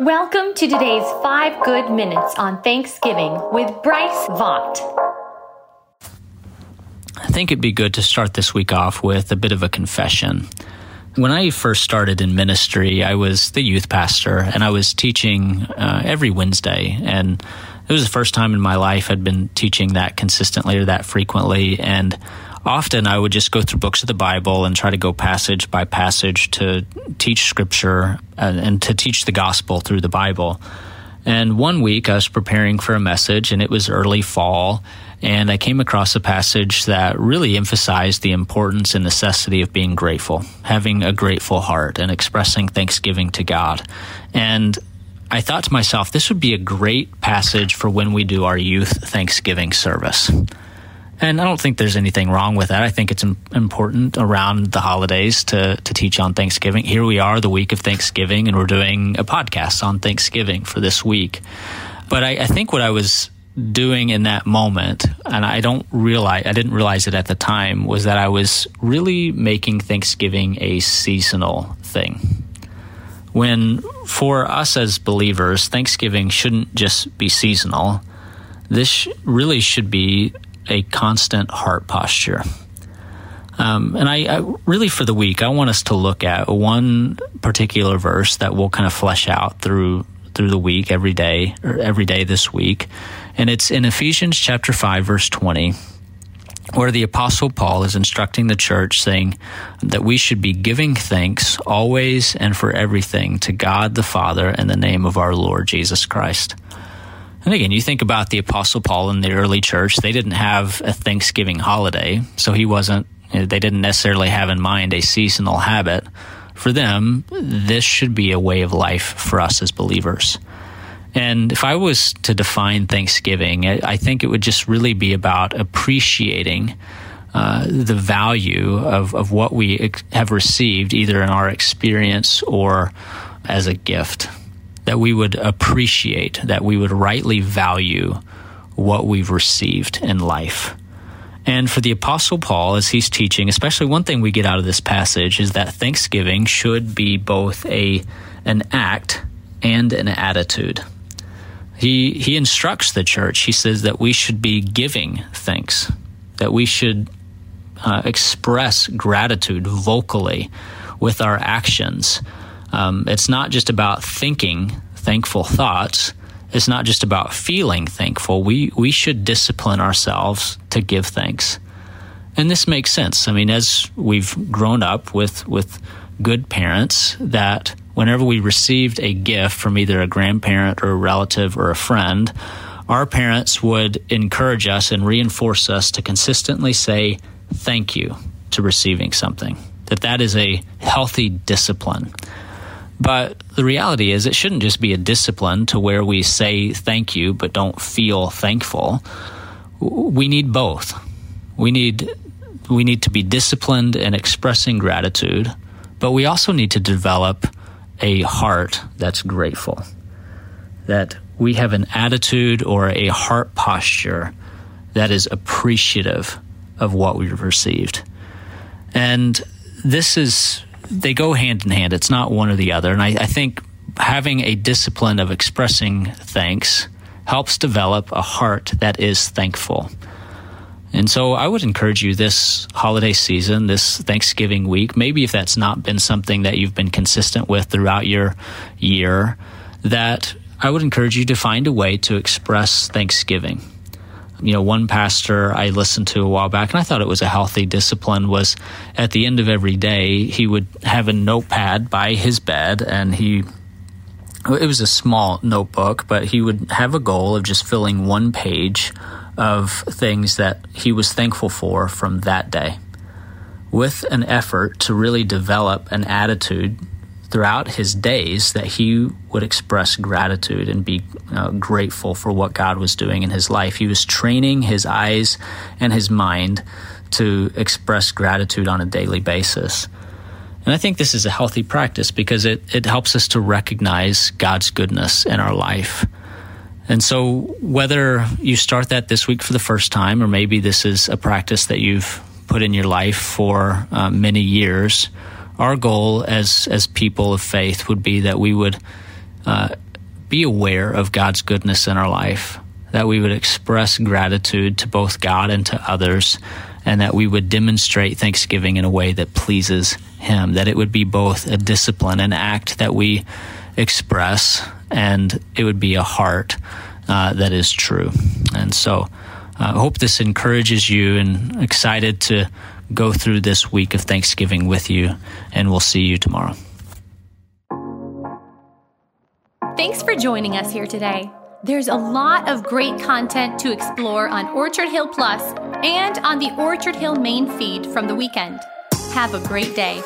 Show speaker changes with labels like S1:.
S1: Welcome to today's five good minutes on Thanksgiving with Bryce Vaught.
S2: I think it'd be good to start this week off with a bit of a confession. When I first started in ministry, I was the youth pastor and I was teaching uh, every Wednesday. And it was the first time in my life I'd been teaching that consistently or that frequently. And often I would just go through books of the Bible and try to go passage by passage to teach scripture and, uh, and to teach the gospel through the Bible. And one week I was preparing for a message and it was early fall and I came across a passage that really emphasized the importance and necessity of being grateful, having a grateful heart and expressing thanksgiving to God. And I thought to myself, this would be a great passage for when we do our youth Thanksgiving service. And I don't think there's anything wrong with that. I think it's important around the holidays to, to teach on Thanksgiving. Here we are, the week of Thanksgiving, and we're doing a podcast on Thanksgiving for this week. But I, I think what I was doing in that moment, and I don't realize, I didn't realize it at the time, was that I was really making Thanksgiving a seasonal thing. When for us as believers, Thanksgiving shouldn't just be seasonal. This really should be a constant heart posture. Um, and I, I, really, for the week, I want us to look at one particular verse that we'll kind of flesh out through through the week, every day, or every day this week, and it's in Ephesians chapter five, verse twenty, where the apostle Paul is instructing the church, saying that we should be giving thanks always and for everything to God the Father in the name of our Lord Jesus Christ. And again, you think about the Apostle Paul in the early church, they didn't have a Thanksgiving holiday, so he wasn't, they didn't necessarily have in mind a seasonal habit. For them, this should be a way of life for us as believers. And if I was to define Thanksgiving, I think it would just really be about appreciating uh, the value of, of what we have received, either in our experience or as a gift that we would appreciate, that we would rightly value what we've received in life. And for the Apostle Paul, as he's teaching, especially one thing we get out of this passage is that thanksgiving should be both a an act and an attitude. He he instructs the church. He says that we should be giving thanks, that we should uh, express gratitude vocally with our actions um, it's not just about thinking thankful thoughts. It's not just about feeling thankful. We we should discipline ourselves to give thanks. And this makes sense. I mean, as we've grown up with with good parents, that whenever we received a gift from either a grandparent or a relative or a friend, our parents would encourage us and reinforce us to consistently say thank you to receiving something. That that is a healthy discipline. But the reality is, it shouldn't just be a discipline to where we say thank you but don't feel thankful. We need both. We need we need to be disciplined in expressing gratitude, but we also need to develop a heart that's grateful. That we have an attitude or a heart posture that is appreciative of what we've received. And this is they go hand in hand. It's not one or the other. And I, I think having a discipline of expressing thanks helps develop a heart that is thankful. And so I would encourage you this holiday season, this Thanksgiving week, maybe if that's not been something that you've been consistent with throughout your year, that I would encourage you to find a way to express Thanksgiving you know, one pastor I listened to a while back, and I thought it was a healthy discipline, was at the end of every day, he would have a notepad by his bed, and he, it was a small notebook, but he would have a goal of just filling one page of things that he was thankful for from that day. With an effort to really develop an attitude throughout his days that he would express gratitude and be uh, grateful for what God was doing in his life. He was training his eyes and his mind to express gratitude on a daily basis. And I think this is a healthy practice because it, it helps us to recognize God's goodness in our life. And so, whether you start that this week for the first time, or maybe this is a practice that you've put in your life for uh, many years, our goal as as people of faith would be that we would uh, be aware of God's goodness in our life, that we would express gratitude to both God and to others, and that we would demonstrate thanksgiving in a way that pleases Him, that it would be both a discipline, an act that we express, and it would be a heart uh, that is true. And so uh, I hope this encourages you and excited to go through this week of Thanksgiving with you, and we'll see you tomorrow.
S1: Thanks for joining us here today. There's a lot of great content to explore on Orchard Hill Plus and on the Orchard Hill main feed from the weekend. Have a great day.